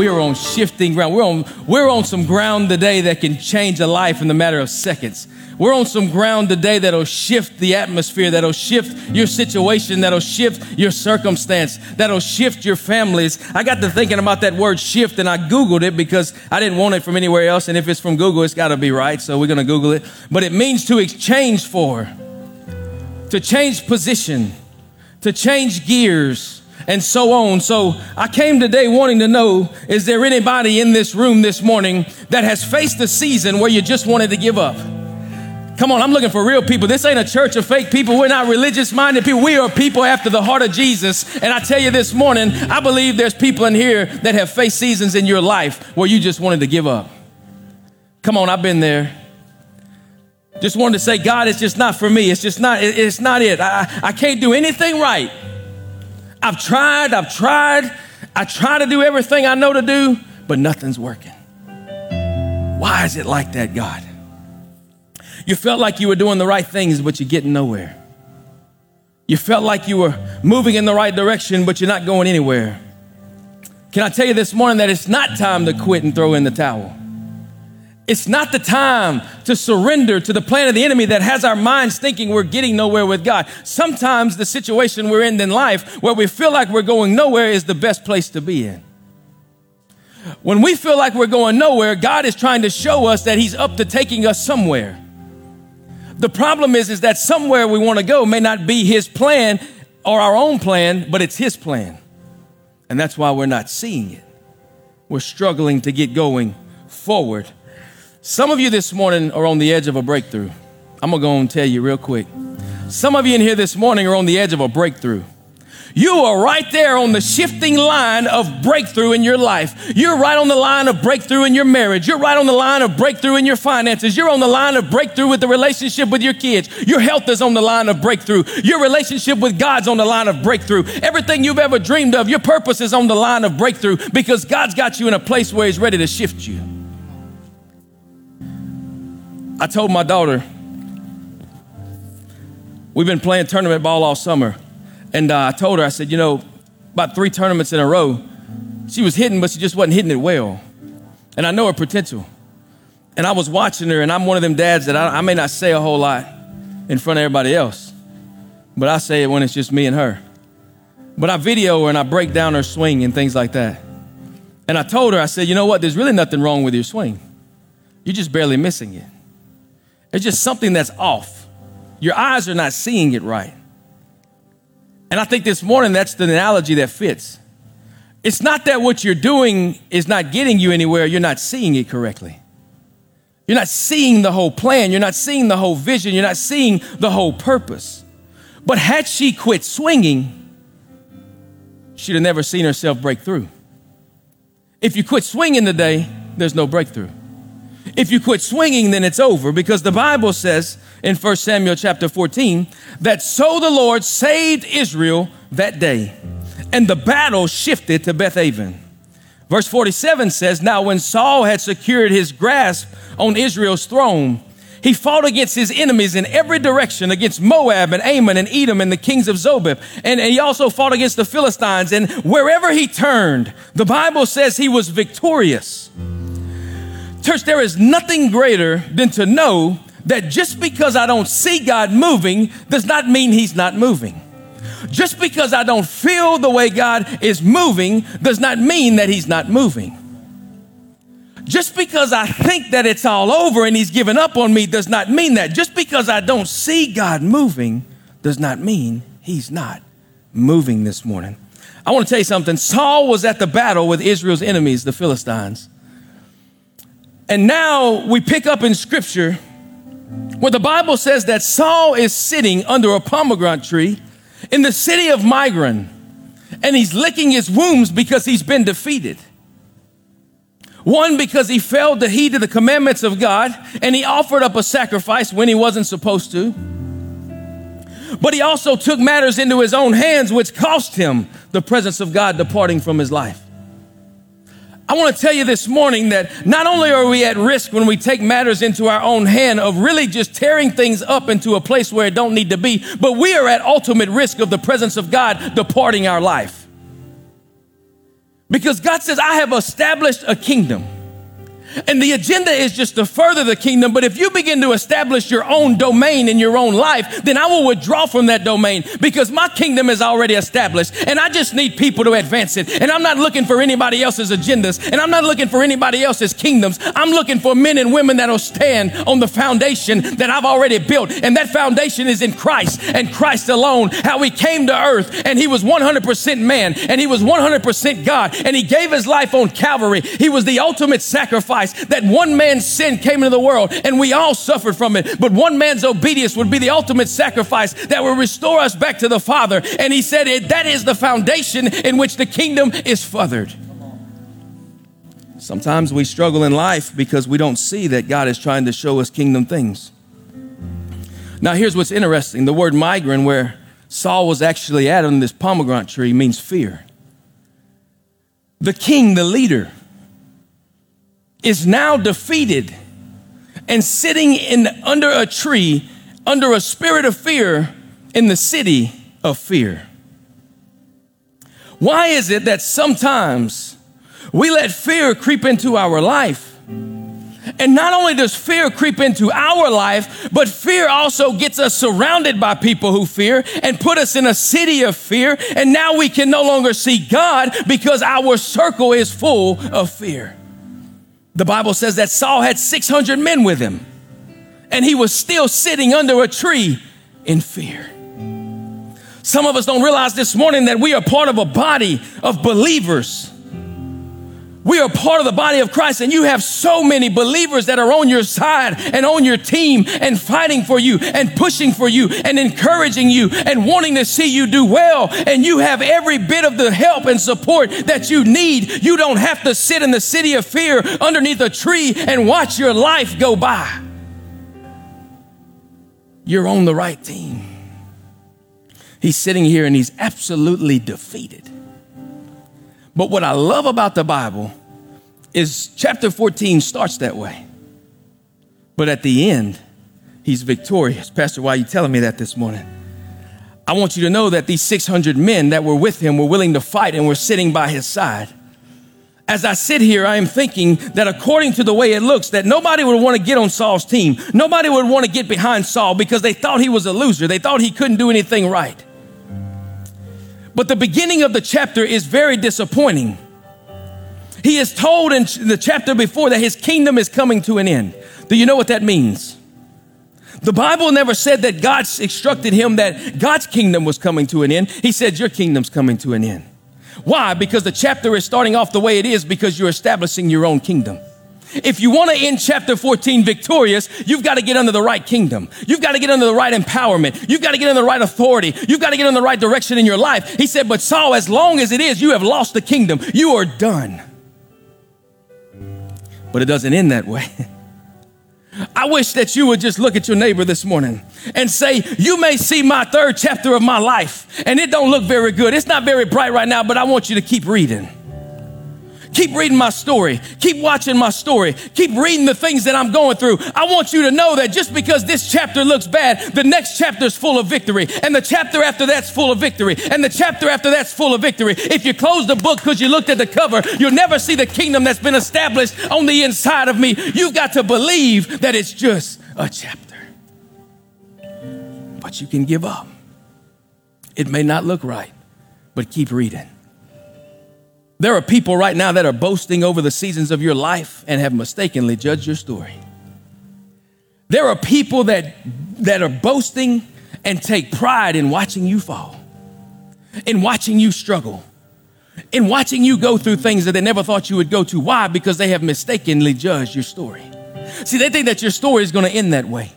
We are on shifting ground. We're on, we're on some ground today that can change a life in the matter of seconds. We're on some ground today that'll shift the atmosphere, that'll shift your situation, that'll shift your circumstance, that'll shift your families. I got to thinking about that word shift and I Googled it because I didn't want it from anywhere else. And if it's from Google, it's got to be right. So we're going to Google it. But it means to exchange for, to change position, to change gears and so on. So I came today wanting to know, is there anybody in this room this morning that has faced a season where you just wanted to give up? Come on, I'm looking for real people. This ain't a church of fake people. We're not religious minded people. We are people after the heart of Jesus. And I tell you this morning, I believe there's people in here that have faced seasons in your life where you just wanted to give up. Come on, I've been there. Just wanted to say, God, it's just not for me. It's just not, it's not it. I, I can't do anything right. I've tried, I've tried, I try to do everything I know to do, but nothing's working. Why is it like that, God? You felt like you were doing the right things, but you're getting nowhere. You felt like you were moving in the right direction, but you're not going anywhere. Can I tell you this morning that it's not time to quit and throw in the towel? It's not the time to surrender to the plan of the enemy that has our minds thinking we're getting nowhere with God. Sometimes the situation we're in in life where we feel like we're going nowhere is the best place to be in. When we feel like we're going nowhere, God is trying to show us that He's up to taking us somewhere. The problem is, is that somewhere we want to go may not be His plan or our own plan, but it's His plan. And that's why we're not seeing it. We're struggling to get going forward some of you this morning are on the edge of a breakthrough. I'm gonna go and tell you real quick. Some of you in here this morning are on the edge of a breakthrough. You are right there on the shifting line of breakthrough in your life. You're right on the line of breakthrough in your marriage. You're right on the line of breakthrough in your finances. You're on the line of breakthrough with the relationship with your kids. Your health is on the line of breakthrough. Your relationship with God's on the line of breakthrough. Everything you've ever dreamed of, your purpose is on the line of breakthrough because God's got you in a place where He's ready to shift you. I told my daughter, we've been playing tournament ball all summer. And uh, I told her, I said, you know, about three tournaments in a row, she was hitting, but she just wasn't hitting it well. And I know her potential. And I was watching her, and I'm one of them dads that I, I may not say a whole lot in front of everybody else, but I say it when it's just me and her. But I video her and I break down her swing and things like that. And I told her, I said, you know what? There's really nothing wrong with your swing. You're just barely missing it. It's just something that's off. Your eyes are not seeing it right. And I think this morning that's the analogy that fits. It's not that what you're doing is not getting you anywhere, you're not seeing it correctly. You're not seeing the whole plan, you're not seeing the whole vision, you're not seeing the whole purpose. But had she quit swinging, she'd have never seen herself break through. If you quit swinging today, there's no breakthrough. If you quit swinging, then it's over because the Bible says in 1 Samuel chapter 14 that so the Lord saved Israel that day and the battle shifted to Beth Aven. Verse 47 says, Now when Saul had secured his grasp on Israel's throne, he fought against his enemies in every direction, against Moab and Ammon and Edom and the kings of Zobah. And, and he also fought against the Philistines. And wherever he turned, the Bible says he was victorious. Church, there is nothing greater than to know that just because I don't see God moving does not mean He's not moving. Just because I don't feel the way God is moving does not mean that He's not moving. Just because I think that it's all over and he's given up on me does not mean that. Just because I don't see God moving does not mean he's not moving this morning. I want to tell you something. Saul was at the battle with Israel's enemies, the Philistines. And now we pick up in scripture where the Bible says that Saul is sitting under a pomegranate tree in the city of Migron and he's licking his wounds because he's been defeated. One, because he failed to heed to the commandments of God and he offered up a sacrifice when he wasn't supposed to. But he also took matters into his own hands, which cost him the presence of God departing from his life. I want to tell you this morning that not only are we at risk when we take matters into our own hand of really just tearing things up into a place where it don't need to be, but we are at ultimate risk of the presence of God departing our life. Because God says, I have established a kingdom. And the agenda is just to further the kingdom. But if you begin to establish your own domain in your own life, then I will withdraw from that domain because my kingdom is already established and I just need people to advance it. And I'm not looking for anybody else's agendas and I'm not looking for anybody else's kingdoms. I'm looking for men and women that'll stand on the foundation that I've already built. And that foundation is in Christ and Christ alone. How he came to earth and he was 100% man and he was 100% God and he gave his life on Calvary. He was the ultimate sacrifice sacrifice that one man's sin came into the world and we all suffered from it. But one man's obedience would be the ultimate sacrifice that will restore us back to the Father. And he said it, that is the foundation in which the kingdom is furthered. Sometimes we struggle in life because we don't see that God is trying to show us kingdom things. Now, here's what's interesting the word Migron, where Saul was actually at on this pomegranate tree, means fear. The king, the leader, is now defeated and sitting in under a tree under a spirit of fear in the city of fear. Why is it that sometimes we let fear creep into our life? And not only does fear creep into our life, but fear also gets us surrounded by people who fear and put us in a city of fear. And now we can no longer see God because our circle is full of fear. The Bible says that Saul had 600 men with him, and he was still sitting under a tree in fear. Some of us don't realize this morning that we are part of a body of believers we are part of the body of Christ, and you have so many believers that are on your side and on your team and fighting for you and pushing for you and encouraging you and wanting to see you do well. And you have every bit of the help and support that you need. You don't have to sit in the city of fear underneath a tree and watch your life go by. You're on the right team. He's sitting here and he's absolutely defeated. But what I love about the Bible is chapter 14 starts that way. But at the end, he's victorious. Pastor, why are you telling me that this morning? I want you to know that these 600 men that were with him were willing to fight and were sitting by his side. As I sit here, I am thinking that according to the way it looks, that nobody would want to get on Saul's team. Nobody would want to get behind Saul because they thought he was a loser. They thought he couldn't do anything right. But the beginning of the chapter is very disappointing. He is told in the chapter before that his kingdom is coming to an end. Do you know what that means? The Bible never said that God instructed him that God's kingdom was coming to an end. He said, Your kingdom's coming to an end. Why? Because the chapter is starting off the way it is because you're establishing your own kingdom. If you want to end chapter 14 victorious, you've got to get under the right kingdom. You've got to get under the right empowerment. You've got to get under the right authority. You've got to get in the right direction in your life. He said, But Saul, as long as it is, you have lost the kingdom. You are done. But it doesn't end that way. I wish that you would just look at your neighbor this morning and say, you may see my third chapter of my life and it don't look very good. It's not very bright right now, but I want you to keep reading. Keep reading my story. Keep watching my story. Keep reading the things that I'm going through. I want you to know that just because this chapter looks bad, the next chapter is full of victory. And the chapter after that's full of victory. And the chapter after that's full of victory. If you close the book because you looked at the cover, you'll never see the kingdom that's been established on the inside of me. You've got to believe that it's just a chapter. But you can give up. It may not look right, but keep reading. There are people right now that are boasting over the seasons of your life and have mistakenly judged your story. There are people that, that are boasting and take pride in watching you fall, in watching you struggle, in watching you go through things that they never thought you would go to. Why? Because they have mistakenly judged your story. See, they think that your story is going to end that way.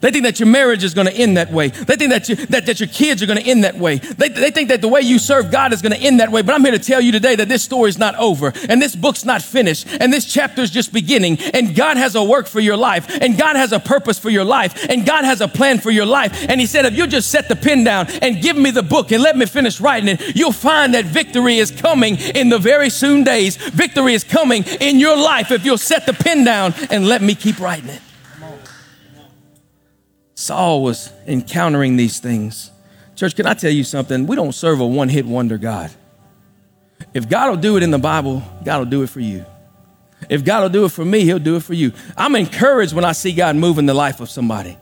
They think that your marriage is going to end that way. They think that, you, that, that your kids are going to end that way. They, they think that the way you serve God is going to end that way. But I'm here to tell you today that this story is not over and this book's not finished and this chapter is just beginning and God has a work for your life and God has a purpose for your life and God has a plan for your life. And he said, if you just set the pen down and give me the book and let me finish writing it, you'll find that victory is coming in the very soon days. Victory is coming in your life if you'll set the pen down and let me keep writing it. Saul was encountering these things. Church, can I tell you something? We don't serve a one hit wonder God. If God will do it in the Bible, God will do it for you. If God will do it for me, He'll do it for you. I'm encouraged when I see God move in the life of somebody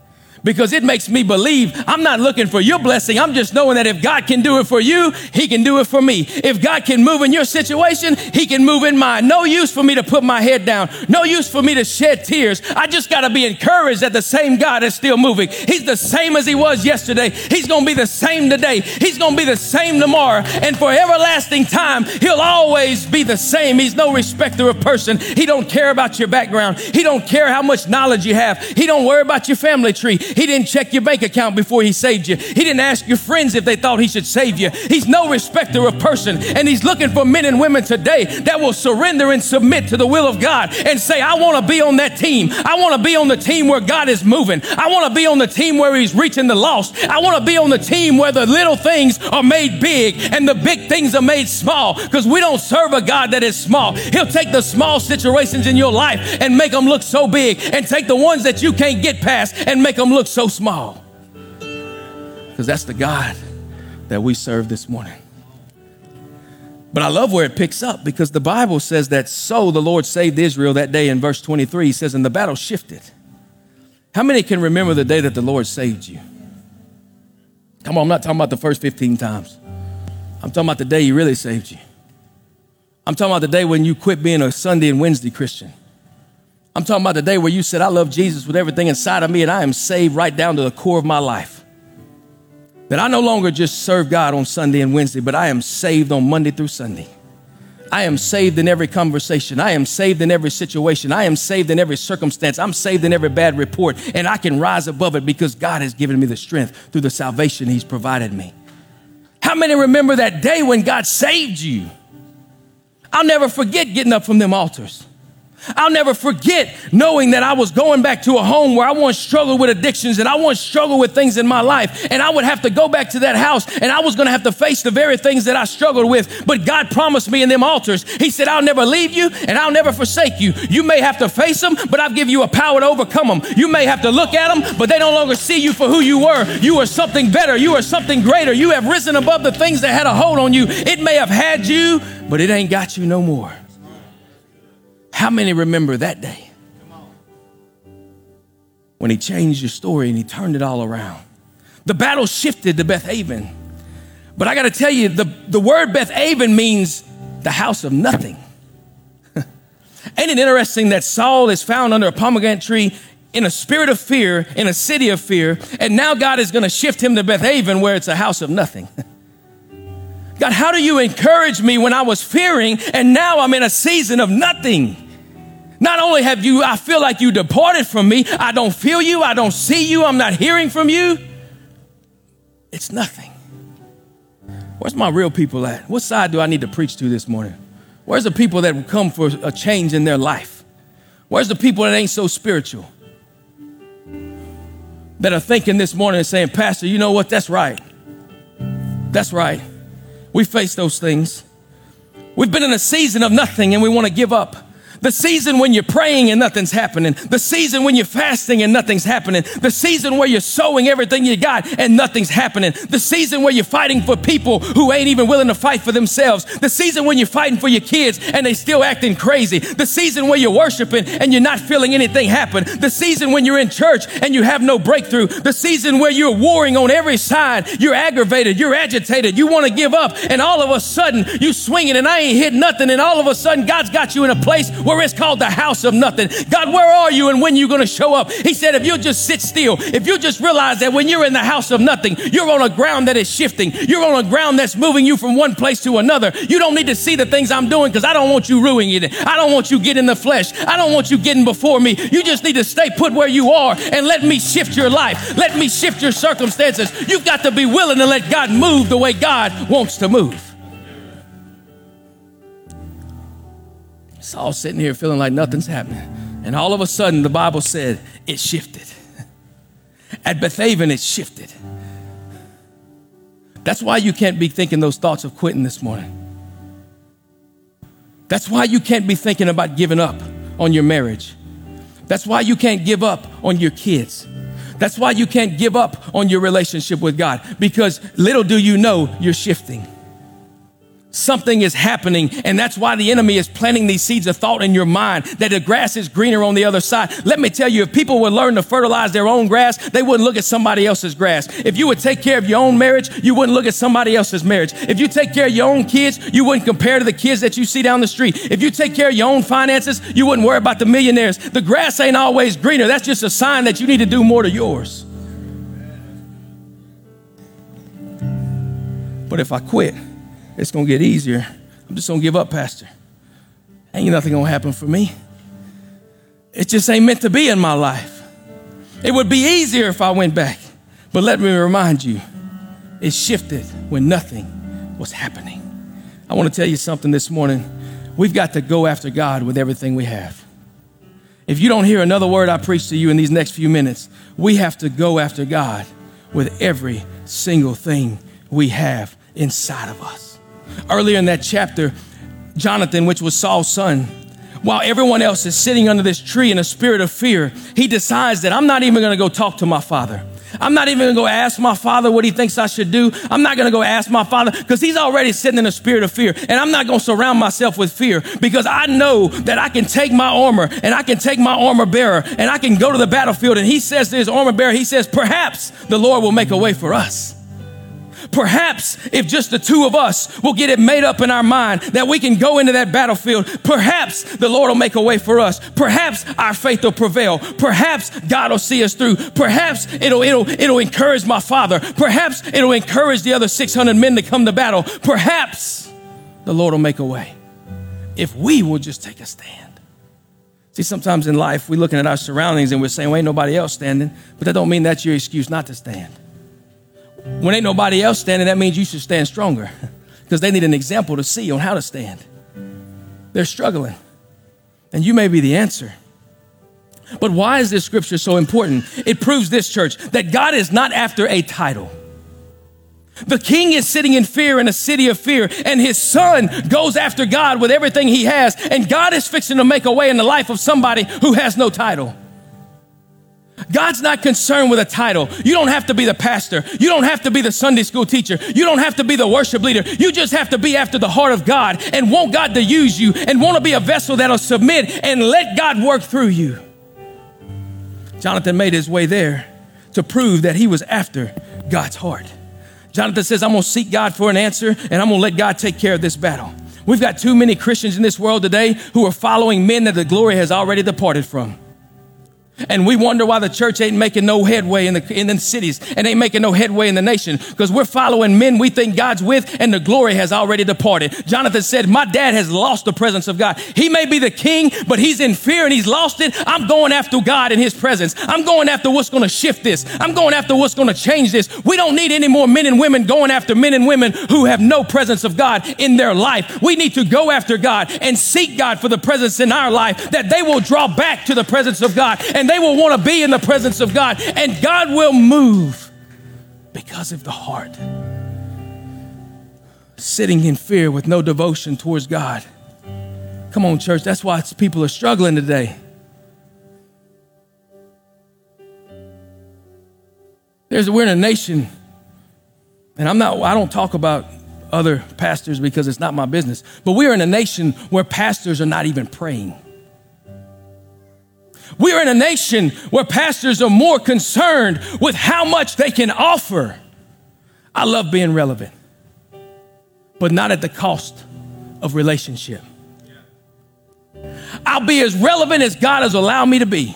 because it makes me believe I'm not looking for your blessing. I'm just knowing that if God can do it for you, He can do it for me. If God can move in your situation, He can move in mine. No use for me to put my head down. No use for me to shed tears. I just got to be encouraged that the same God is still moving. He's the same as He was yesterday. He's going to be the same today. He's going to be the same tomorrow. And for everlasting time, He'll always be the same. He's no respecter of person. He don't care about your background. He don't care how much knowledge you have. He don't worry about your family tree. He didn't check your bank account before he saved you. He didn't ask your friends if they thought he should save you. He's no respecter of person. And he's looking for men and women today that will surrender and submit to the will of God and say, I want to be on that team. I want to be on the team where God is moving. I want to be on the team where he's reaching the lost. I want to be on the team where the little things are made big and the big things are made small because we don't serve a God that is small. He'll take the small situations in your life and make them look so big and take the ones that you can't get past and make them look look so small. Because that's the God that we serve this morning. But I love where it picks up because the Bible says that so the Lord saved Israel that day in verse 23. He says, and the battle shifted. How many can remember the day that the Lord saved you? Come on, I'm not talking about the first 15 times. I'm talking about the day He really saved you. I'm talking about the day when you quit being a Sunday and Wednesday Christian. I'm talking about the day where you said, I love Jesus with everything inside of me and I am saved right down to the core of my life. That I no longer just serve God on Sunday and Wednesday, but I am saved on Monday through Sunday. I am saved in every conversation. I am saved in every situation. I am saved in every circumstance. I'm saved in every bad report, and I can rise above it because God has given me the strength through the salvation He's provided me. How many remember that day when God saved you? I'll never forget getting up from them altars. I'll never forget knowing that I was going back to a home where I once struggled with addictions and I once struggled with things in my life. And I would have to go back to that house and I was going to have to face the very things that I struggled with. But God promised me in them altars, He said, I'll never leave you and I'll never forsake you. You may have to face them, but I've given you a power to overcome them. You may have to look at them, but they no longer see you for who you were. You are something better. You are something greater. You have risen above the things that had a hold on you. It may have had you, but it ain't got you no more. How many remember that day? When he changed your story and he turned it all around. The battle shifted to Beth Aven. But I got to tell you, the, the word Beth Aven means the house of nothing. Ain't it interesting that Saul is found under a pomegranate tree in a spirit of fear, in a city of fear, and now God is to shift him to Beth Aven where it's a house of nothing? God, how do you encourage me when I was fearing and now I'm in a season of nothing? Only have you, I feel like you departed from me, I don't feel you, I don't see you, I'm not hearing from you. It's nothing. Where's my real people at? What side do I need to preach to this morning? Where's the people that will come for a change in their life? Where's the people that ain't so spiritual? That are thinking this morning and saying, Pastor, you know what? That's right. That's right. We face those things. We've been in a season of nothing and we want to give up. The season when you're praying and nothing's happening. The season when you're fasting and nothing's happening. The season where you're sowing everything you got and nothing's happening. The season where you're fighting for people who ain't even willing to fight for themselves. The season when you're fighting for your kids and they still acting crazy. The season where you're worshiping and you're not feeling anything happen. The season when you're in church and you have no breakthrough. The season where you're warring on every side. You're aggravated. You're agitated. You want to give up. And all of a sudden you swinging and I ain't hit nothing. And all of a sudden God's got you in a place where it's called the house of nothing. God, where are you and when you going to show up? He said, if you just sit still, if you just realize that when you're in the house of nothing, you're on a ground that is shifting. You're on a ground that's moving you from one place to another. You don't need to see the things I'm doing because I don't want you ruining it. I don't want you getting the flesh. I don't want you getting before me. You just need to stay put where you are and let me shift your life. Let me shift your circumstances. You've got to be willing to let God move the way God wants to move. Saul sitting here feeling like nothing's happening. And all of a sudden, the Bible said it shifted. At Beth Aven, it shifted. That's why you can't be thinking those thoughts of quitting this morning. That's why you can't be thinking about giving up on your marriage. That's why you can't give up on your kids. That's why you can't give up on your relationship with God because little do you know you're shifting. Something is happening, and that's why the enemy is planting these seeds of thought in your mind that the grass is greener on the other side. Let me tell you, if people would learn to fertilize their own grass, they wouldn't look at somebody else's grass. If you would take care of your own marriage, you wouldn't look at somebody else's marriage. If you take care of your own kids, you wouldn't compare to the kids that you see down the street. If you take care of your own finances, you wouldn't worry about the millionaires. The grass ain't always greener. That's just a sign that you need to do more to yours. But if I quit, it's going to get easier. I'm just going to give up, Pastor. Ain't nothing going to happen for me. It just ain't meant to be in my life. It would be easier if I went back. But let me remind you, it shifted when nothing was happening. I want to tell you something this morning. We've got to go after God with everything we have. If you don't hear another word I preach to you in these next few minutes, we have to go after God with every single thing we have inside of us. Earlier in that chapter, Jonathan, which was Saul's son, while everyone else is sitting under this tree in a spirit of fear, he decides that I'm not even going to go talk to my father. I'm not even going to go ask my father what he thinks I should do. I'm not going to go ask my father because he's already sitting in a spirit of fear. And I'm not going to surround myself with fear because I know that I can take my armor and I can take my armor bearer and I can go to the battlefield. And he says to his armor bearer, he says, perhaps the Lord will make a way for us. Perhaps if just the two of us will get it made up in our mind that we can go into that battlefield, perhaps the Lord will make a way for us. Perhaps our faith will prevail. Perhaps God will see us through. Perhaps it'll, it'll, it'll encourage my father. Perhaps it'll encourage the other 600 men to come to battle. Perhaps the Lord will make a way if we will just take a stand. See, sometimes in life, we're looking at our surroundings and we're saying, well, ain't nobody else standing, but that don't mean that's your excuse not to stand. When ain't nobody else standing, that means you should stand stronger because they need an example to see on how to stand. They're struggling, and you may be the answer. But why is this scripture so important? It proves this, church, that God is not after a title. The king is sitting in fear in a city of fear, and his son goes after God with everything he has, and God is fixing to make a way in the life of somebody who has no title. God's not concerned with a title. You don't have to be the pastor. You don't have to be the Sunday school teacher. You don't have to be the worship leader. You just have to be after the heart of God and want God to use you and want to be a vessel that'll submit and let God work through you. Jonathan made his way there to prove that he was after God's heart. Jonathan says, I'm going to seek God for an answer and I'm going to let God take care of this battle. We've got too many Christians in this world today who are following men that the glory has already departed from. And we wonder why the church ain't making no headway in the, in the cities and ain't making no headway in the nation because we're following men we think God's with and the glory has already departed. Jonathan said, My dad has lost the presence of God. He may be the king, but he's in fear and he's lost it. I'm going after God in his presence. I'm going after what's going to shift this. I'm going after what's going to change this. We don't need any more men and women going after men and women who have no presence of God in their life. We need to go after God and seek God for the presence in our life that they will draw back to the presence of God and and they will want to be in the presence of God, and God will move because of the heart. Sitting in fear with no devotion towards God Come on, church. That's why people are struggling today. There's, we're in a nation, and I'm not, I don't talk about other pastors because it's not my business, but we're in a nation where pastors are not even praying. We're in a nation where pastors are more concerned with how much they can offer. I love being relevant, but not at the cost of relationship. I'll be as relevant as God has allowed me to be,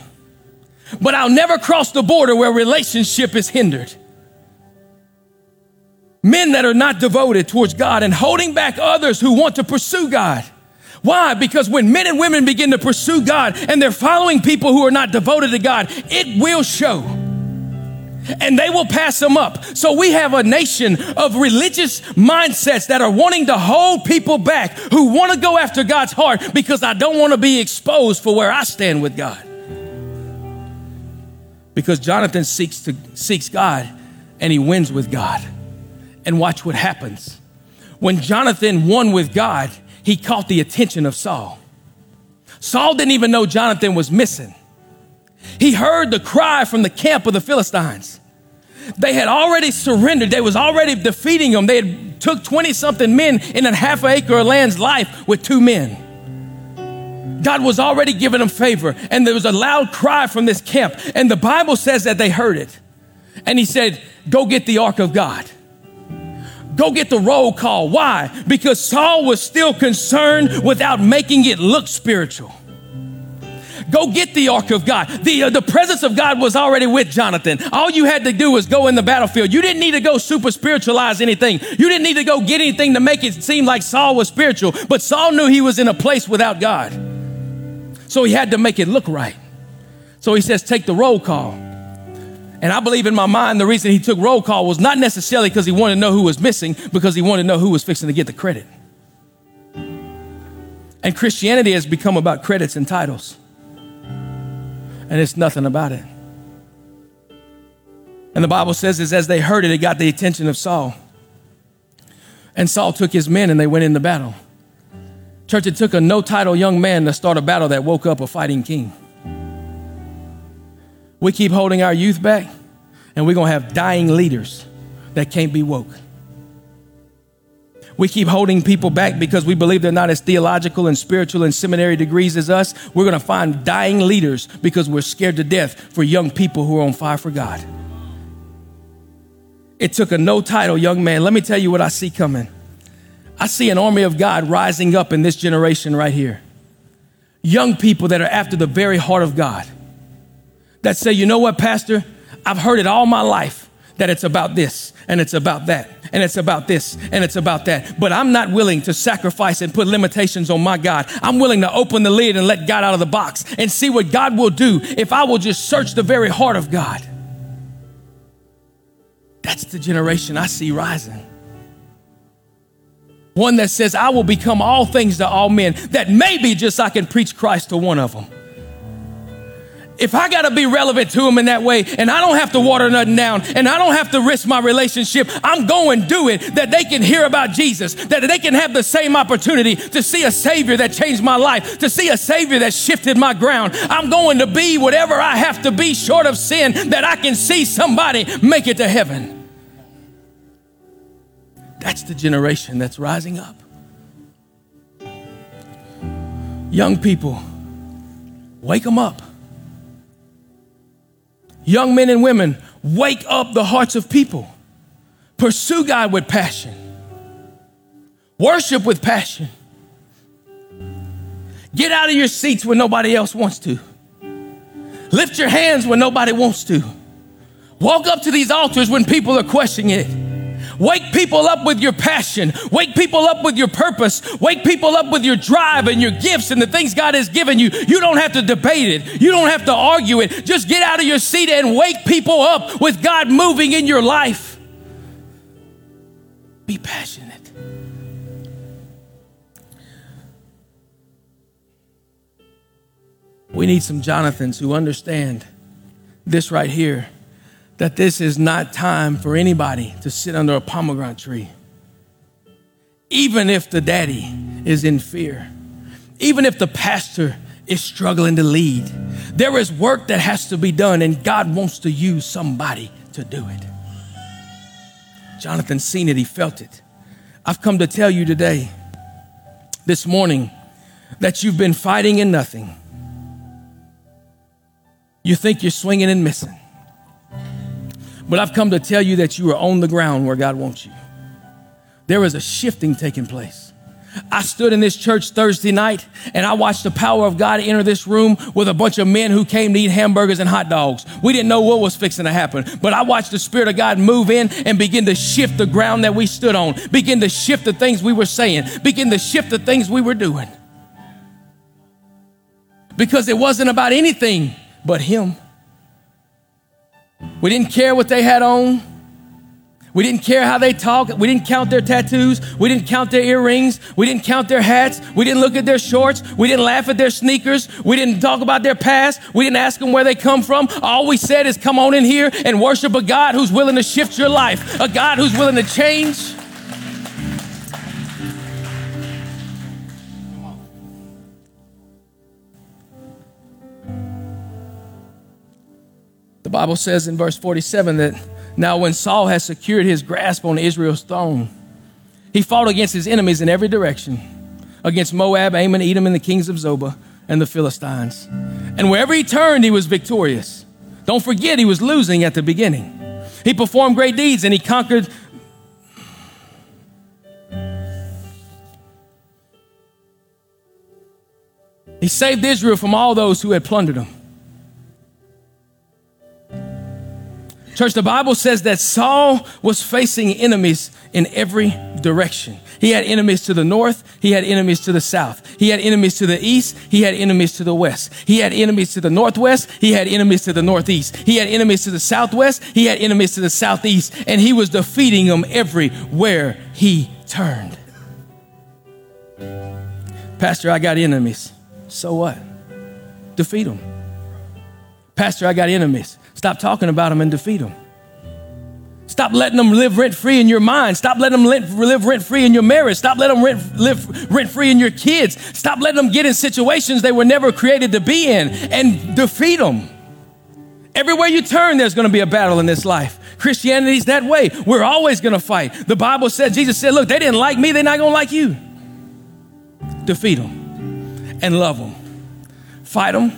but I'll never cross the border where relationship is hindered. Men that are not devoted towards God and holding back others who want to pursue God. Why? Because when men and women begin to pursue God and they're following people who are not devoted to God, it will show. And they will pass them up. So we have a nation of religious mindsets that are wanting to hold people back who want to go after God's heart because I don't want to be exposed for where I stand with God. Because Jonathan seeks to seeks God and he wins with God. And watch what happens. When Jonathan won with God, he caught the attention of Saul. Saul didn't even know Jonathan was missing. He heard the cry from the camp of the Philistines. They had already surrendered. They was already defeating them. They had took 20 something men in a half acre of land's life with two men. God was already giving them favor. And there was a loud cry from this camp. And the Bible says that they heard it. And he said, go get the ark of God. Go get the roll call. Why? Because Saul was still concerned without making it look spiritual. Go get the ark of God. The, uh, the presence of God was already with Jonathan. All you had to do was go in the battlefield. You didn't need to go super spiritualize anything. You didn't need to go get anything to make it seem like Saul was spiritual. But Saul knew he was in a place without God. So he had to make it look right. So he says, take the roll call. And I believe in my mind the reason he took roll call was not necessarily because he wanted to know who was missing, because he wanted to know who was fixing to get the credit. And Christianity has become about credits and titles. And it's nothing about it. And the Bible says is as they heard it, it got the attention of Saul. And Saul took his men and they went into battle. Church, it took a no title young man to start a battle that woke up a fighting king. We keep holding our youth back, and we're going to have dying leaders that can't be woke. We keep holding people back because we believe they're not as theological and spiritual and seminary degrees as us. We're going to find dying leaders because we're scared to death for young people who are on fire for God. It took a no title young man. Let me tell you what I see coming. I see an army of God rising up in this generation right here. Young people that are after the very heart of God that say, you know what, Pastor? I've heard it all my life that it's about this and it's about that and it's about this and it's about that. But I'm not willing to sacrifice and put limitations on my God. I'm willing to open the lid and let God out of the box and see what God will do if I will just search the very heart of God. That's the generation I see rising. One that says, I will become all things to all men, that maybe just I can preach Christ to one of them if I got to be relevant to them in that way and I don't have to water nothing down and I don't have to risk my relationship, I'm going to do it that they can hear about Jesus, that they can have the same opportunity to see a Savior that changed my life, to see a Savior that shifted my ground. I'm going to be whatever I have to be short of sin that I can see somebody make it to heaven. That's the generation that's rising up. Young people, wake them up. Young men and women, wake up the hearts of people. Pursue God with passion. Worship with passion. Get out of your seats when nobody else wants to. Lift your hands when nobody wants to. Walk up to these altars when people are questioning it. Wake people up with your passion. Wake people up with your purpose. Wake people up with your drive and your gifts and the things God has given you. You don't have to debate it. You don't have to argue it. Just get out of your seat and wake people up with God moving in your life. Be passionate. We need some Jonathans who understand this right here that this is not time for anybody to sit under a pomegranate tree. Even if the daddy is in fear, even if the pastor is struggling to lead, there is work that has to be done, and God wants to use somebody to do it. Jonathan seen it, he felt it. I've come to tell you today, this morning, that you've been fighting in nothing. You think you're swinging and missing. But I've come to tell you that you are on the ground where God wants you. There is a shifting taking place. I stood in this church Thursday night and I watched the power of God enter this room with a bunch of men who came to eat hamburgers and hot dogs. We didn't know what was fixing to happen, but I watched the Spirit of God move in and begin to shift the ground that we stood on, begin to shift the things we were saying, begin to shift the things we were doing. Because it wasn't about anything but Him. We didn't care what they had on. We didn't care how they talk. We didn't count their tattoos. We didn't count their earrings. We didn't count their hats. We didn't look at their shorts. We didn't laugh at their sneakers. We didn't talk about their past. We didn't ask them where they come from. All we said is come on in here and worship a God who's willing to shift your life, a God who's willing to change. The Bible says in verse 47 that now, when Saul had secured his grasp on Israel's throne, he fought against his enemies in every direction against Moab, Ammon, Edom, and the kings of Zobah and the Philistines. And wherever he turned, he was victorious. Don't forget, he was losing at the beginning. He performed great deeds and he conquered. He saved Israel from all those who had plundered him. Church, the Bible says that Saul was facing enemies in every direction. He had enemies to the north. He had enemies to the south. He had enemies to the east. He had enemies to the west. He had enemies to the northwest. He had enemies to the northeast. He had enemies to the southwest. He had enemies to the southeast. And he was defeating them everywhere he turned. Pastor, I got enemies. So what? Defeat them. Pastor, I got enemies. Stop talking about them and defeat them. Stop letting them live rent free in your mind. Stop letting them live rent free in your marriage. Stop letting them live rent free in your kids. Stop letting them get in situations they were never created to be in and defeat them. Everywhere you turn, there's going to be a battle in this life. Christianity's that way. We're always going to fight. The Bible said, Jesus said, Look, they didn't like me, they're not going to like you. Defeat them and love them. Fight them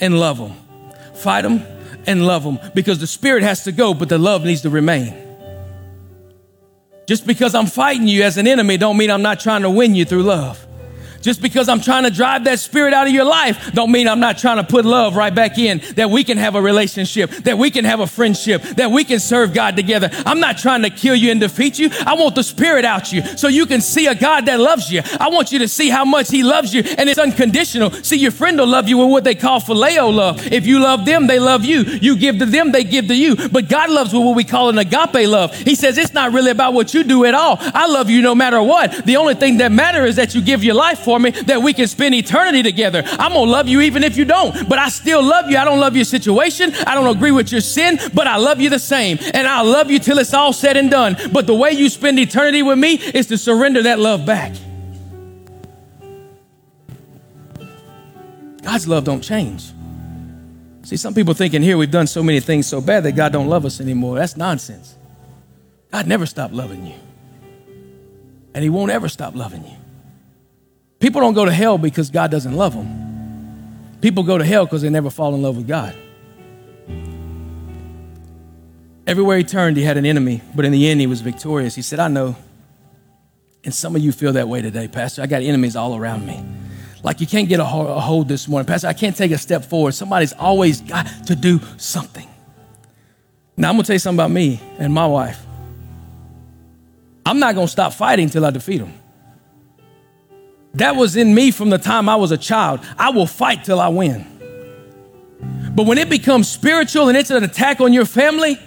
and love them. Fight them and love them because the spirit has to go, but the love needs to remain. Just because I'm fighting you as an enemy don't mean I'm not trying to win you through love. Just because I'm trying to drive that spirit out of your life, don't mean I'm not trying to put love right back in, that we can have a relationship, that we can have a friendship, that we can serve God together. I'm not trying to kill you and defeat you. I want the spirit out you so you can see a God that loves you. I want you to see how much he loves you and it's unconditional. See, your friend will love you with what they call phileo love. If you love them, they love you. You give to them, they give to you. But God loves with what we call an agape love. He says it's not really about what you do at all. I love you no matter what. The only thing that matters is that you give your life for for me that we can spend eternity together. I'm going to love you even if you don't, but I still love you. I don't love your situation. I don't agree with your sin, but I love you the same. And I'll love you till it's all said and done. But the way you spend eternity with me is to surrender that love back. God's love don't change. See, some people thinking here we've done so many things so bad that God don't love us anymore. That's nonsense. God never stopped loving you. And he won't ever stop loving you. People don't go to hell because God doesn't love them. People go to hell because they never fall in love with God. Everywhere he turned, he had an enemy, but in the end, he was victorious. He said, I know. And some of you feel that way today, Pastor. I got enemies all around me. Like you can't get a hold this morning. Pastor, I can't take a step forward. Somebody's always got to do something. Now, I'm going to tell you something about me and my wife. I'm not going to stop fighting until I defeat them. That was in me from the time I was a child. I will fight till I win. But when it becomes spiritual and it's an attack on your family,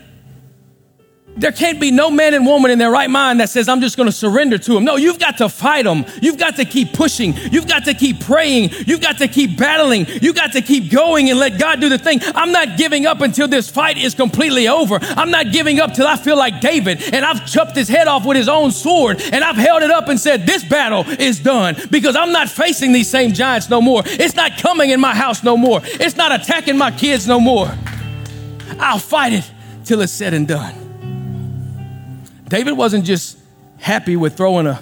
There can't be no man and woman in their right mind that says, I'm just going to surrender to him. No, you've got to fight them. You've got to keep pushing. You've got to keep praying. You've got to keep battling. You've got to keep going and let God do the thing. I'm not giving up until this fight is completely over. I'm not giving up till I feel like David and I've chopped his head off with his own sword and I've held it up and said, This battle is done because I'm not facing these same giants no more. It's not coming in my house no more. It's not attacking my kids no more. I'll fight it till it's said and done. David wasn't just happy with throwing a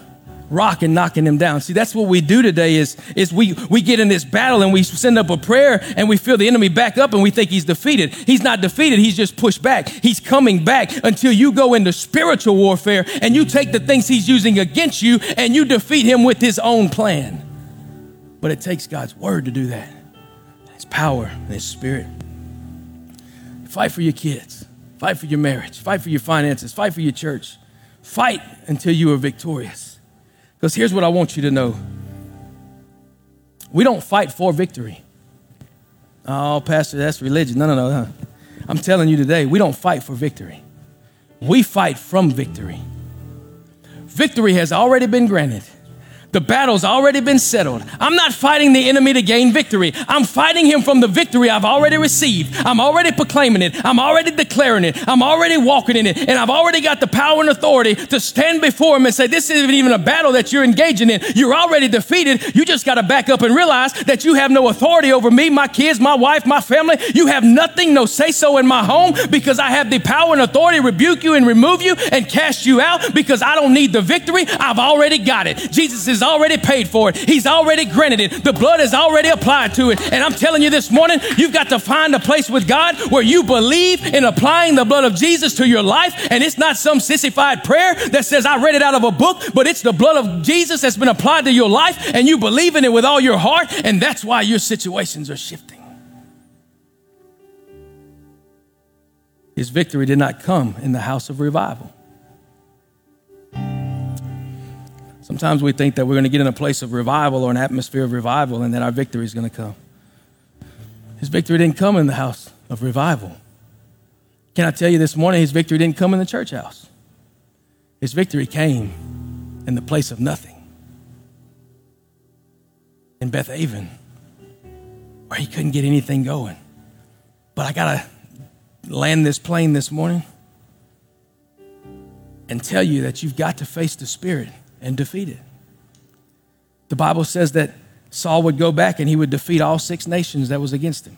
rock and knocking him down. See, that's what we do today is, is we, we get in this battle and we send up a prayer and we feel the enemy back up and we think he's defeated. He's not defeated. He's just pushed back. He's coming back until you go into spiritual warfare and you take the things he's using against you and you defeat him with his own plan. But it takes God's word to do that. His power and his spirit. Fight for your kids. Fight for your marriage. Fight for your finances. Fight for your church. Fight until you are victorious. Because here's what I want you to know we don't fight for victory. Oh, Pastor, that's religion. No, no, no. no. I'm telling you today, we don't fight for victory. We fight from victory. Victory has already been granted. The battle's already been settled. I'm not fighting the enemy to gain victory. I'm fighting him from the victory I've already received. I'm already proclaiming it. I'm already declaring it. I'm already walking in it. And I've already got the power and authority to stand before him and say, This isn't even a battle that you're engaging in. You're already defeated. You just got to back up and realize that you have no authority over me, my kids, my wife, my family. You have nothing, no say so in my home because I have the power and authority to rebuke you and remove you and cast you out because I don't need the victory. I've already got it. Jesus is already paid for it. He's already granted it. The blood is already applied to it. And I'm telling you this morning, you've got to find a place with God where you believe in applying the blood of Jesus to your life. And it's not some sissified prayer that says, I read it out of a book, but it's the blood of Jesus that's been applied to your life and you believe in it with all your heart. And that's why your situations are shifting. His victory did not come in the house of revival. Sometimes we think that we're going to get in a place of revival or an atmosphere of revival and that our victory is going to come. His victory didn't come in the house of revival. Can I tell you this morning, his victory didn't come in the church house? His victory came in the place of nothing. In Beth Aven, where he couldn't get anything going. But I got to land this plane this morning and tell you that you've got to face the Spirit and defeated. The Bible says that Saul would go back and he would defeat all six nations that was against him.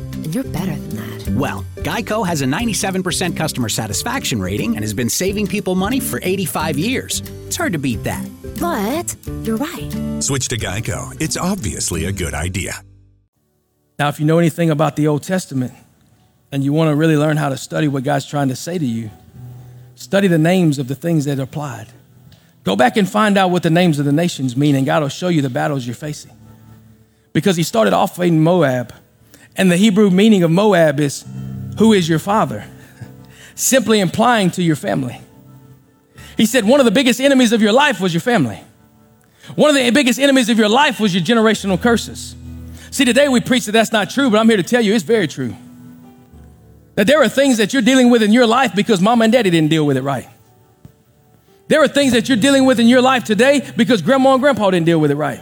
And you're better than that. Well, Geico has a 97% customer satisfaction rating and has been saving people money for 85 years. It's hard to beat that. But you're right. Switch to Geico. It's obviously a good idea. Now, if you know anything about the Old Testament, and you want to really learn how to study what God's trying to say to you, study the names of the things that are applied. Go back and find out what the names of the nations mean, and God will show you the battles you're facing. Because he started off in Moab, and the Hebrew meaning of Moab is who is your father? Simply implying to your family. He said one of the biggest enemies of your life was your family. One of the biggest enemies of your life was your generational curses. See, today we preach that that's not true, but I'm here to tell you it's very true. That there are things that you're dealing with in your life because mom and daddy didn't deal with it right. There are things that you're dealing with in your life today because grandma and grandpa didn't deal with it right.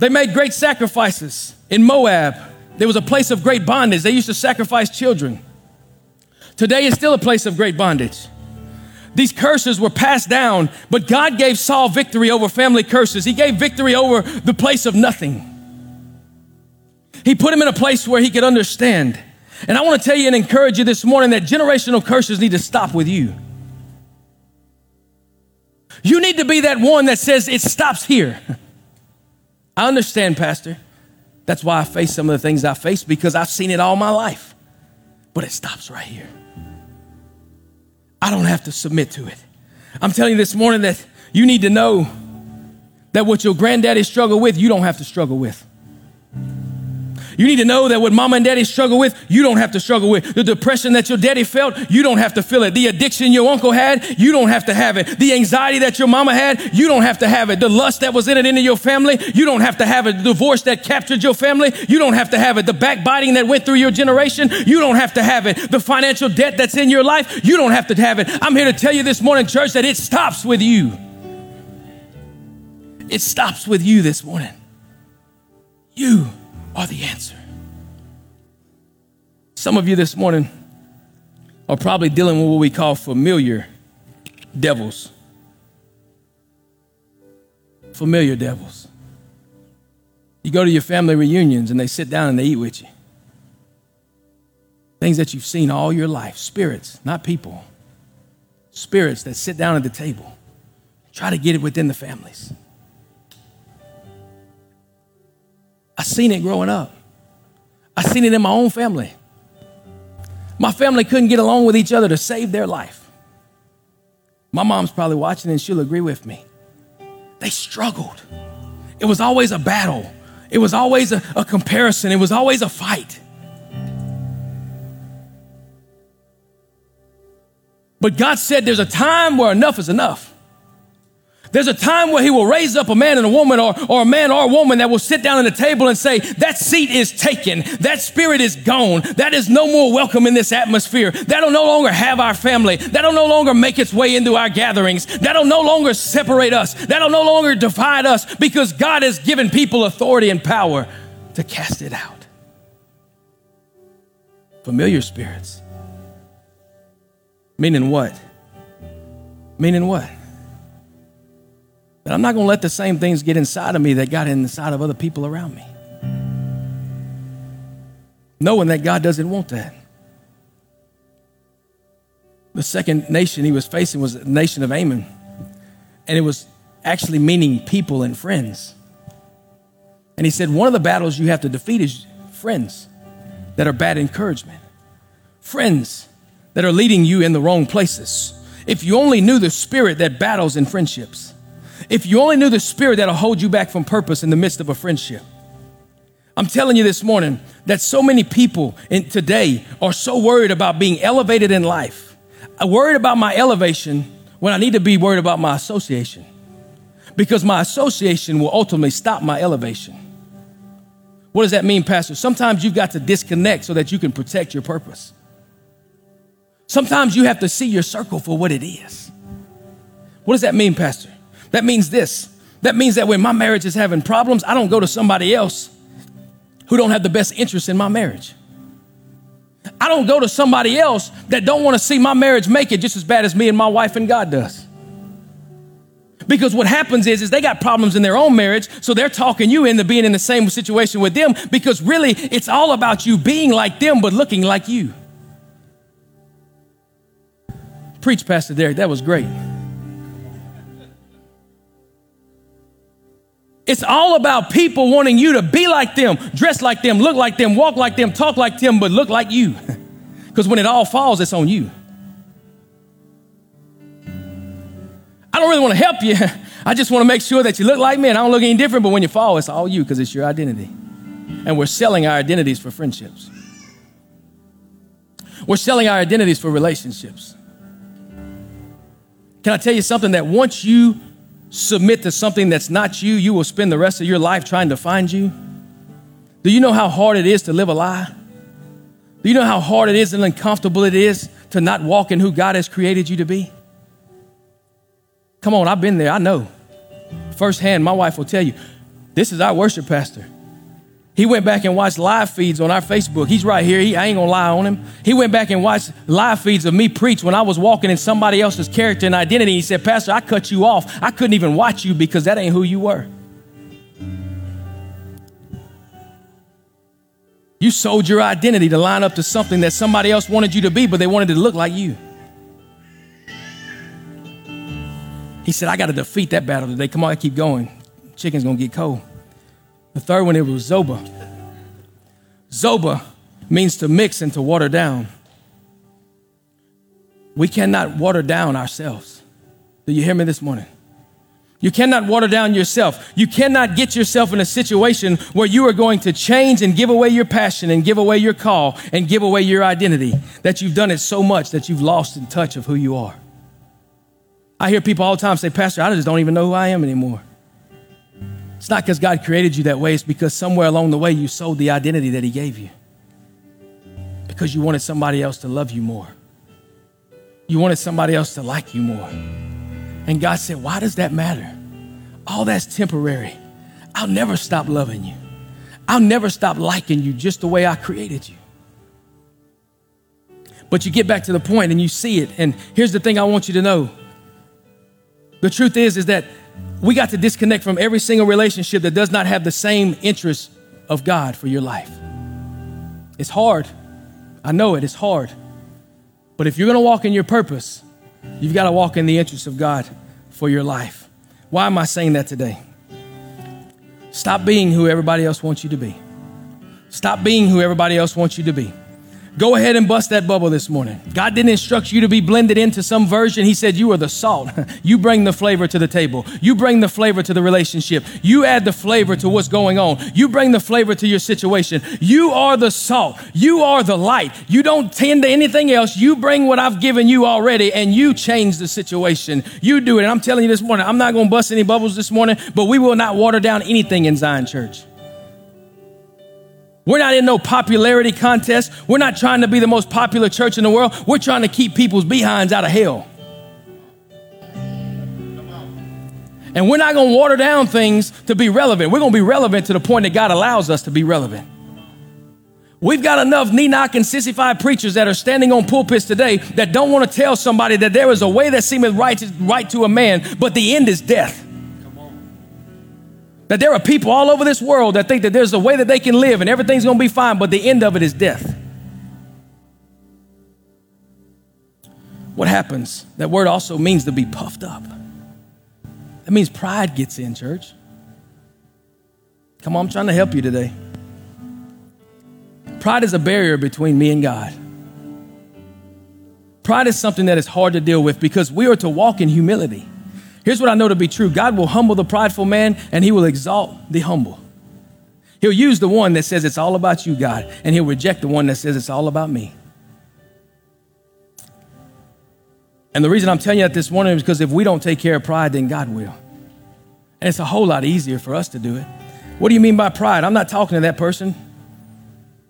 They made great sacrifices. In Moab, there was a place of great bondage. They used to sacrifice children. Today is still a place of great bondage. These curses were passed down, but God gave Saul victory over family curses. He gave victory over the place of nothing. He put him in a place where he could understand. And I want to tell you and encourage you this morning that generational curses need to stop with you. You need to be that one that says it stops here. I understand, Pastor. That's why I face some of the things I face because I've seen it all my life. But it stops right here. I don't have to submit to it. I'm telling you this morning that you need to know that what your granddaddy struggled with, you don't have to struggle with. You need to know that what mama and daddy struggle with, you don't have to struggle with. The depression that your daddy felt, you don't have to feel it. The addiction your uncle had, you don't have to have it. The anxiety that your mama had, you don't have to have it. The lust that was in it into your family, you don't have to have it. The divorce that captured your family, you don't have to have it. The backbiting that went through your generation, you don't have to have it. The financial debt that's in your life, you don't have to have it. I'm here to tell you this morning, church, that it stops with you. It stops with you this morning. You are the answer. Some of you this morning are probably dealing with what we call familiar devils. Familiar devils. You go to your family reunions and they sit down and they eat with you. Things that you've seen all your life, spirits, not people. Spirits that sit down at the table. Try to get it within the families. I seen it growing up. I seen it in my own family. My family couldn't get along with each other to save their life. My mom's probably watching and she'll agree with me. They struggled. It was always a battle. It was always a, a comparison. It was always a fight. But God said there's a time where enough is enough. There's a time where he will raise up a man and a woman or, or a man or a woman that will sit down at the table and say, that seat is taken. That spirit is gone. That is no more welcome in this atmosphere. That'll no longer have our family. That'll no longer make its way into our gatherings. That'll no longer separate us. That'll no longer divide us because God has given people authority and power to cast it out. Familiar spirits. Meaning what? Meaning what? But I'm not going to let the same things get inside of me that got inside of other people around me. Knowing that God doesn't want that. The second nation he was facing was the nation of Ammon. And it was actually meaning people and friends. And he said, one of the battles you have to defeat is friends that are bad encouragement, friends that are leading you in the wrong places. If you only knew the spirit that battles in friendships, if you only knew the spirit that'll hold you back from purpose in the midst of a friendship. I'm telling you this morning that so many people in today are so worried about being elevated in life. I'm worried about my elevation when I need to be worried about my association. Because my association will ultimately stop my elevation. What does that mean, Pastor? Sometimes you've got to disconnect so that you can protect your purpose. Sometimes you have to see your circle for what it is. What does that mean, Pastor? That means this. That means that when my marriage is having problems, I don't go to somebody else who don't have the best interest in my marriage. I don't go to somebody else that don't want to see my marriage make it just as bad as me and my wife and God does. Because what happens is, is they got problems in their own marriage, so they're talking you into being in the same situation with them because really it's all about you being like them but looking like you. Preach, Pastor Derrick, that was great. It's all about people wanting you to be like them, dress like them, look like them, walk like them, talk like them, but look like you. Because when it all falls, it's on you. I don't really want to help you. I just want to make sure that you look like me and I don't look any different, but when you fall, it's all you because it's your identity. And we're selling our identities for friendships. We're selling our identities for relationships. Can I tell you something that once you submit to something that's not you, you will spend the rest of your life trying to find you? Do you know how hard it is to live a lie? Do you know how hard it is and uncomfortable it is to not walk in who God has created you to be? Come on, I've been there. I know. Firsthand, my wife will tell you this is our worship pastor. He went back and watched live feeds on our Facebook. He's right here. He, I ain't gonna lie on him. He went back and watched live feeds of me preach when I was walking in somebody else's character and identity. He said, Pastor, I cut you off. I couldn't even watch you because that ain't who you were. You sold your identity to line up to something that somebody else wanted you to be, but they wanted to look like you. He said, I got to defeat that battle today. Come on, I keep going. Chicken's going to get cold. The third one, it was Zobah. Zobah means to mix and to water down. We cannot water down ourselves. Do you hear me this morning? You cannot water down yourself. You cannot get yourself in a situation where you are going to change and give away your passion and give away your call and give away your identity. That you've done it so much that you've lost in touch of who you are. I hear people all the time say, Pastor, I just don't even know who I am anymore. It's not because God created you that way, it's because somewhere along the way you sold the identity that He gave you. Because you wanted somebody else to love you more, you wanted somebody else to like you more. And God said, Why does that matter? All that's temporary. I'll never stop loving you. I'll never stop liking you just the way I created you. But you get back to the point and you see it. And here's the thing I want you to know. The truth is, is that we got to disconnect from every single relationship that does not have the same interest of God for your life. It's hard. I know it. It's hard. But if you're going to walk in your purpose, you've got to walk in the interest of God for your life. Why am I saying that today? Stop being who everybody else wants you to be. Stop being who everybody else wants you to be. Go ahead and bust that bubble this morning. God didn't instruct you to be blended into some version. He said, You are the salt. you bring the flavor to the table. You bring the flavor to the relationship. You add the flavor to what's going on. You bring the flavor to your situation. You are the salt. You are the light. You don't tend to anything else. You bring what I've given you already and you change the situation. You do it. And I'm telling you this morning, I'm not going to bust any bubbles this morning, but we will not water down anything in Zion Church. We're not in no popularity contest. We're not trying to be the most popular church in the world. We're trying to keep people's behinds out of hell. And we're not going to water down things to be relevant. We're going to be relevant to the point that God allows us to be relevant. We've got enough knee knocking, sissified preachers that are standing on pulpits today that don't want to tell somebody that there is a way that seemeth right to, right to a man, but the end is death. That there are people all over this world that think that there's a way that they can live and everything's going to be fine, but the end of it is death. What happens? That word also means to be puffed up. That means pride gets in, church. Come on, I'm trying to help you today. Pride is a barrier between me and God. Pride is something that is hard to deal with because we are to walk in humility. Here's what I know to be true God will humble the prideful man and he will exalt the humble. He'll use the one that says it's all about you, God, and he'll reject the one that says it's all about me. And the reason I'm telling you that this morning is because if we don't take care of pride, then God will. And it's a whole lot easier for us to do it. What do you mean by pride? I'm not talking to that person.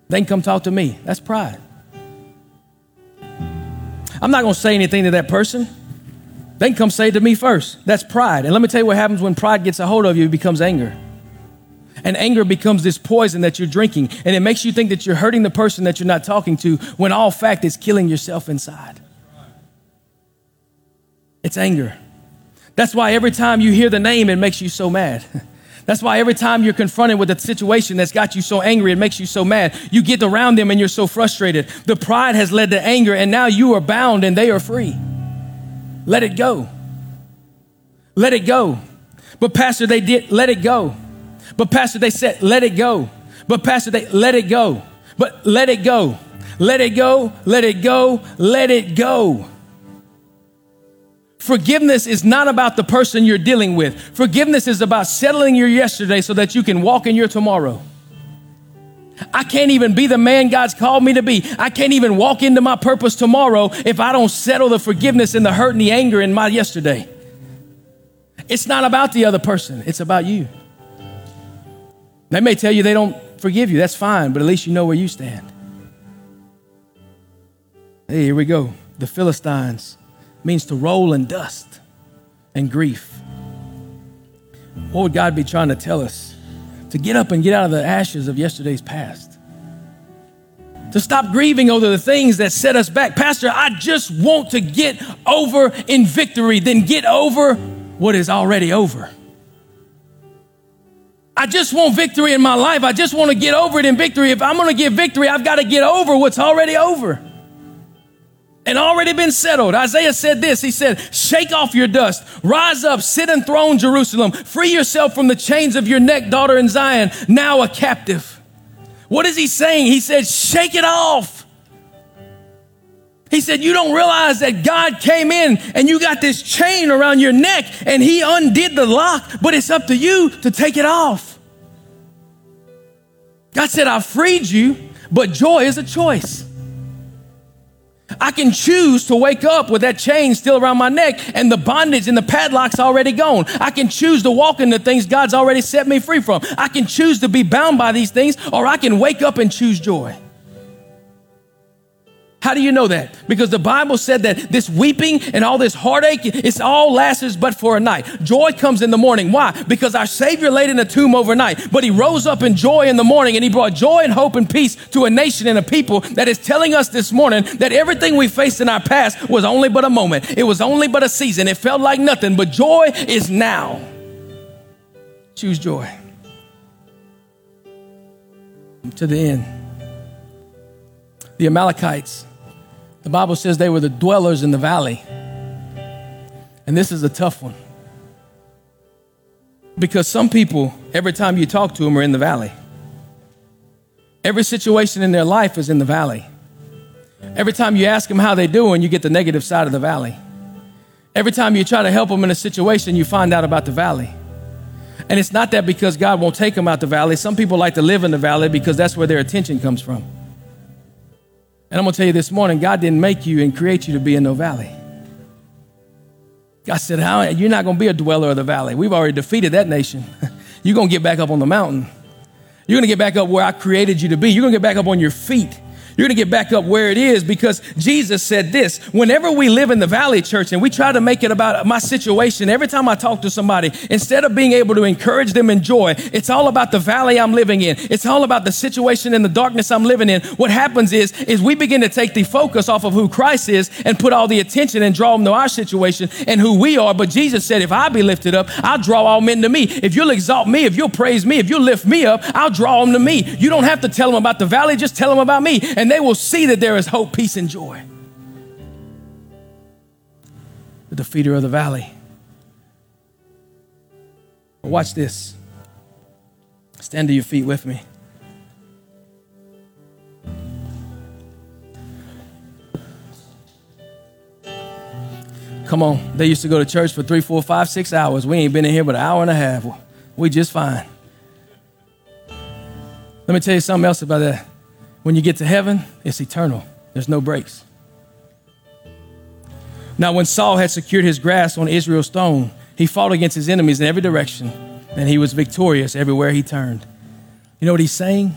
They can come talk to me. That's pride. I'm not going to say anything to that person. They can come say it to me first. That's pride. And let me tell you what happens when pride gets a hold of you, it becomes anger. And anger becomes this poison that you're drinking. And it makes you think that you're hurting the person that you're not talking to when all fact is killing yourself inside. It's anger. That's why every time you hear the name, it makes you so mad. That's why every time you're confronted with a situation that's got you so angry, it makes you so mad. You get around them and you're so frustrated. The pride has led to anger, and now you are bound and they are free. Let it go. Let it go. But, Pastor, they did let it go. But Pastor, they said, let it go. But Pastor, they let it go. But let it go. Let it go. Let it go. Let it go. Forgiveness is not about the person you're dealing with. Forgiveness is about settling your yesterday so that you can walk in your tomorrow. I can't even be the man God's called me to be. I can't even walk into my purpose tomorrow if I don't settle the forgiveness and the hurt and the anger in my yesterday. It's not about the other person, it's about you. They may tell you they don't forgive you. That's fine, but at least you know where you stand. Hey, here we go. The Philistines means to roll in dust and grief. What would God be trying to tell us? To get up and get out of the ashes of yesterday's past. To stop grieving over the things that set us back. Pastor, I just want to get over in victory, then get over what is already over. I just want victory in my life. I just want to get over it in victory. If I'm going to get victory, I've got to get over what's already over and already been settled. Isaiah said this He said, Shake off your dust, rise up, sit enthroned, Jerusalem, free yourself from the chains of your neck, daughter in Zion, now a captive. What is he saying? He said, Shake it off. He said, You don't realize that God came in and you got this chain around your neck and He undid the lock, but it's up to you to take it off. God said, I freed you, but joy is a choice. I can choose to wake up with that chain still around my neck and the bondage and the padlock's already gone. I can choose to walk into things God's already set me free from. I can choose to be bound by these things or I can wake up and choose joy. How do you know that? Because the Bible said that this weeping and all this heartache, it's all lasts but for a night. Joy comes in the morning. Why? Because our Savior laid in a tomb overnight, but he rose up in joy in the morning and he brought joy and hope and peace to a nation and a people that is telling us this morning that everything we faced in our past was only but a moment. It was only but a season. It felt like nothing, but joy is now. Choose joy. To the end. The Amalekites the Bible says they were the dwellers in the valley. And this is a tough one. Because some people, every time you talk to them, are in the valley. Every situation in their life is in the valley. Every time you ask them how they're doing, you get the negative side of the valley. Every time you try to help them in a situation, you find out about the valley. And it's not that because God won't take them out the valley. Some people like to live in the valley because that's where their attention comes from. And I'm going to tell you this morning God didn't make you and create you to be in no valley. God said, How, You're not going to be a dweller of the valley. We've already defeated that nation. You're going to get back up on the mountain. You're going to get back up where I created you to be. You're going to get back up on your feet. You're going to get back up where it is because Jesus said this. Whenever we live in the valley church and we try to make it about my situation, every time I talk to somebody, instead of being able to encourage them in joy, it's all about the valley I'm living in. It's all about the situation in the darkness I'm living in. What happens is, is we begin to take the focus off of who Christ is and put all the attention and draw them to our situation and who we are. But Jesus said, if I be lifted up, I'll draw all men to me. If you'll exalt me, if you'll praise me, if you'll lift me up, I'll draw them to me. You don't have to tell them about the valley, just tell them about me and they will see that there is hope, peace, and joy. The defeater of the valley. Watch this. Stand to your feet with me. Come on. They used to go to church for three, four, five, six hours. We ain't been in here but an hour and a half. We just fine. Let me tell you something else about that. When you get to heaven, it's eternal, there's no breaks. Now, when Saul had secured his grasp on Israel's throne, he fought against his enemies in every direction, and he was victorious everywhere he turned. You know what he's saying?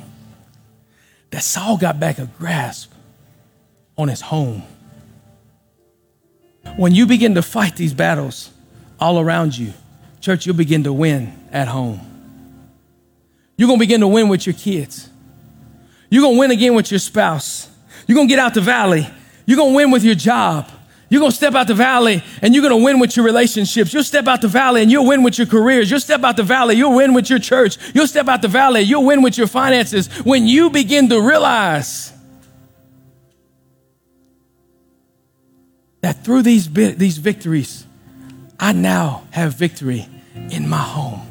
That Saul got back a grasp on his home. When you begin to fight these battles all around you, church, you'll begin to win at home. You're going to begin to win with your kids. You're going to win again with your spouse. You're going to get out the valley. You're going to win with your job. You're going to step out the valley and you're going to win with your relationships. You'll step out the valley and you'll win with your careers. You'll step out the valley. You'll win with your church. You'll step out the valley. You'll win with your finances. When you begin to realize that through these, these victories, I now have victory in my home.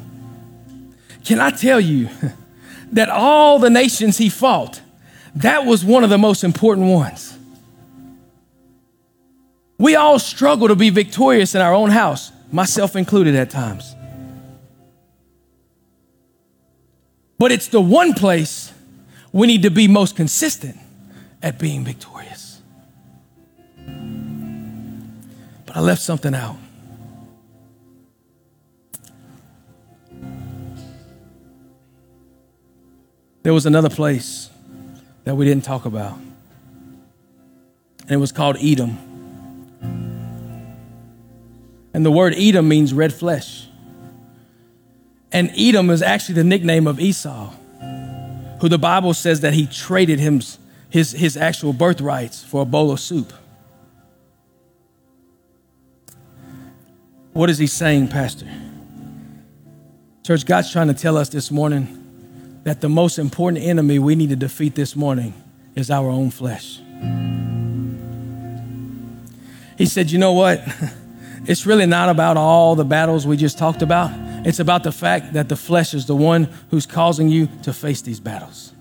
Can I tell you that all the nations he fought, that was one of the most important ones. We all struggle to be victorious in our own house, myself included at times. But it's the one place we need to be most consistent at being victorious. But I left something out. There was another place that we didn't talk about, and it was called Edom. And the word Edom means red flesh. And Edom is actually the nickname of Esau, who the Bible says that he traded him, his, his actual birthrights for a bowl of soup. What is he saying, Pastor? Church, God's trying to tell us this morning that the most important enemy we need to defeat this morning is our own flesh. He said, You know what? It's really not about all the battles we just talked about. It's about the fact that the flesh is the one who's causing you to face these battles.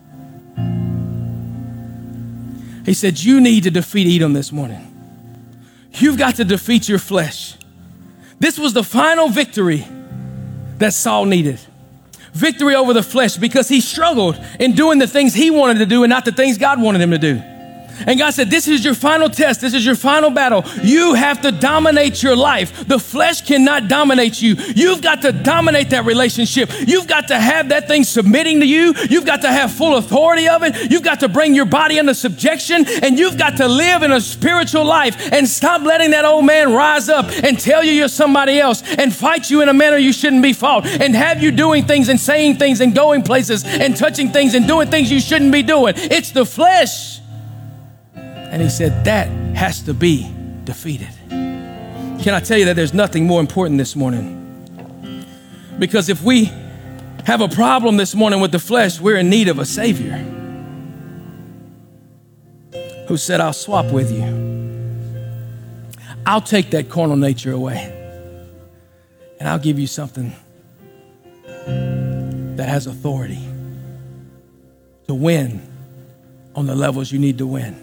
He said, You need to defeat Edom this morning. You've got to defeat your flesh. This was the final victory that Saul needed victory over the flesh because he struggled in doing the things he wanted to do and not the things God wanted him to do. And God said, This is your final test. This is your final battle. You have to dominate your life. The flesh cannot dominate you. You've got to dominate that relationship. You've got to have that thing submitting to you. You've got to have full authority of it. You've got to bring your body under subjection. And you've got to live in a spiritual life and stop letting that old man rise up and tell you you're somebody else and fight you in a manner you shouldn't be fought and have you doing things and saying things and going places and touching things and doing things you shouldn't be doing. It's the flesh. And he said, That has to be defeated. Can I tell you that there's nothing more important this morning? Because if we have a problem this morning with the flesh, we're in need of a Savior who said, I'll swap with you. I'll take that carnal nature away, and I'll give you something that has authority to win on the levels you need to win.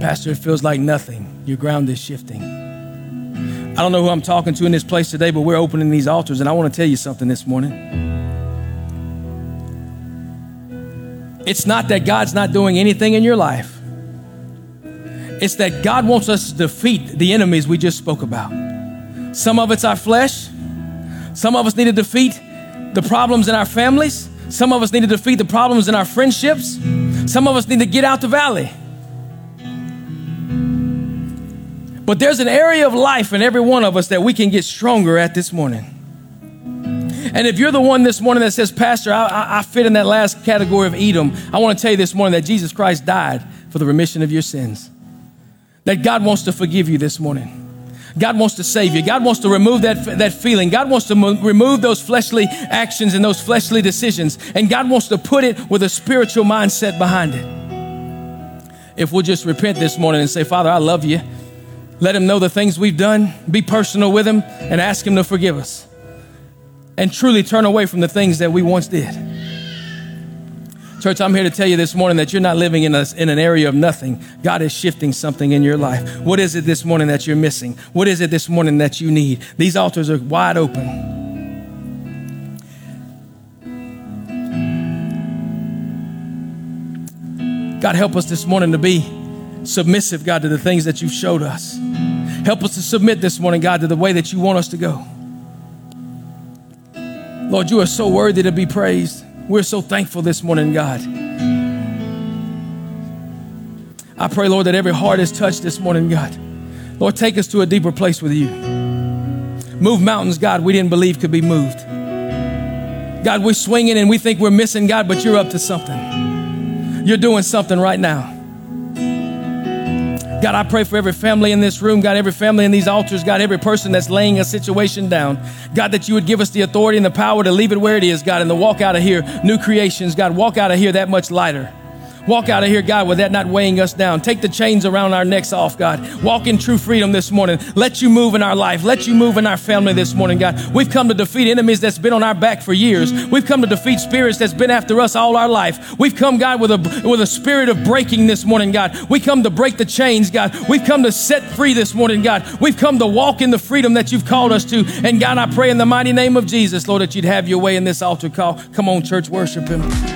Pastor, it feels like nothing. Your ground is shifting. I don't know who I'm talking to in this place today, but we're opening these altars, and I want to tell you something this morning. It's not that God's not doing anything in your life, it's that God wants us to defeat the enemies we just spoke about. Some of it's our flesh, some of us need to defeat the problems in our families, some of us need to defeat the problems in our friendships, some of us need to get out the valley. But there's an area of life in every one of us that we can get stronger at this morning. And if you're the one this morning that says, Pastor, I, I, fit in that last category of Edom, I want to tell you this morning that Jesus Christ died for the remission of your sins. That God wants to forgive you this morning. God wants to save you. God wants to remove that, that feeling. God wants to mo- remove those fleshly actions and those fleshly decisions. And God wants to put it with a spiritual mindset behind it. If we'll just repent this morning and say, Father, I love you. Let him know the things we've done. Be personal with him and ask him to forgive us. And truly turn away from the things that we once did. Church, I'm here to tell you this morning that you're not living in, a, in an area of nothing. God is shifting something in your life. What is it this morning that you're missing? What is it this morning that you need? These altars are wide open. God, help us this morning to be submissive, God, to the things that you've showed us. Help us to submit this morning, God, to the way that you want us to go. Lord, you are so worthy to be praised. We're so thankful this morning, God. I pray, Lord, that every heart is touched this morning, God. Lord, take us to a deeper place with you. Move mountains, God, we didn't believe could be moved. God, we're swinging and we think we're missing, God, but you're up to something. You're doing something right now. God, I pray for every family in this room, God, every family in these altars, God, every person that's laying a situation down. God, that you would give us the authority and the power to leave it where it is, God, and to walk out of here new creations, God, walk out of here that much lighter. Walk out of here, God, with that not weighing us down. Take the chains around our necks off, God. Walk in true freedom this morning. Let you move in our life. Let you move in our family this morning, God. We've come to defeat enemies that's been on our back for years. We've come to defeat spirits that's been after us all our life. We've come, God, with a with a spirit of breaking this morning, God. We come to break the chains, God. We've come to set free this morning, God. We've come to walk in the freedom that you've called us to. And God, I pray in the mighty name of Jesus, Lord, that you'd have your way in this altar call. Come on, church, worship him.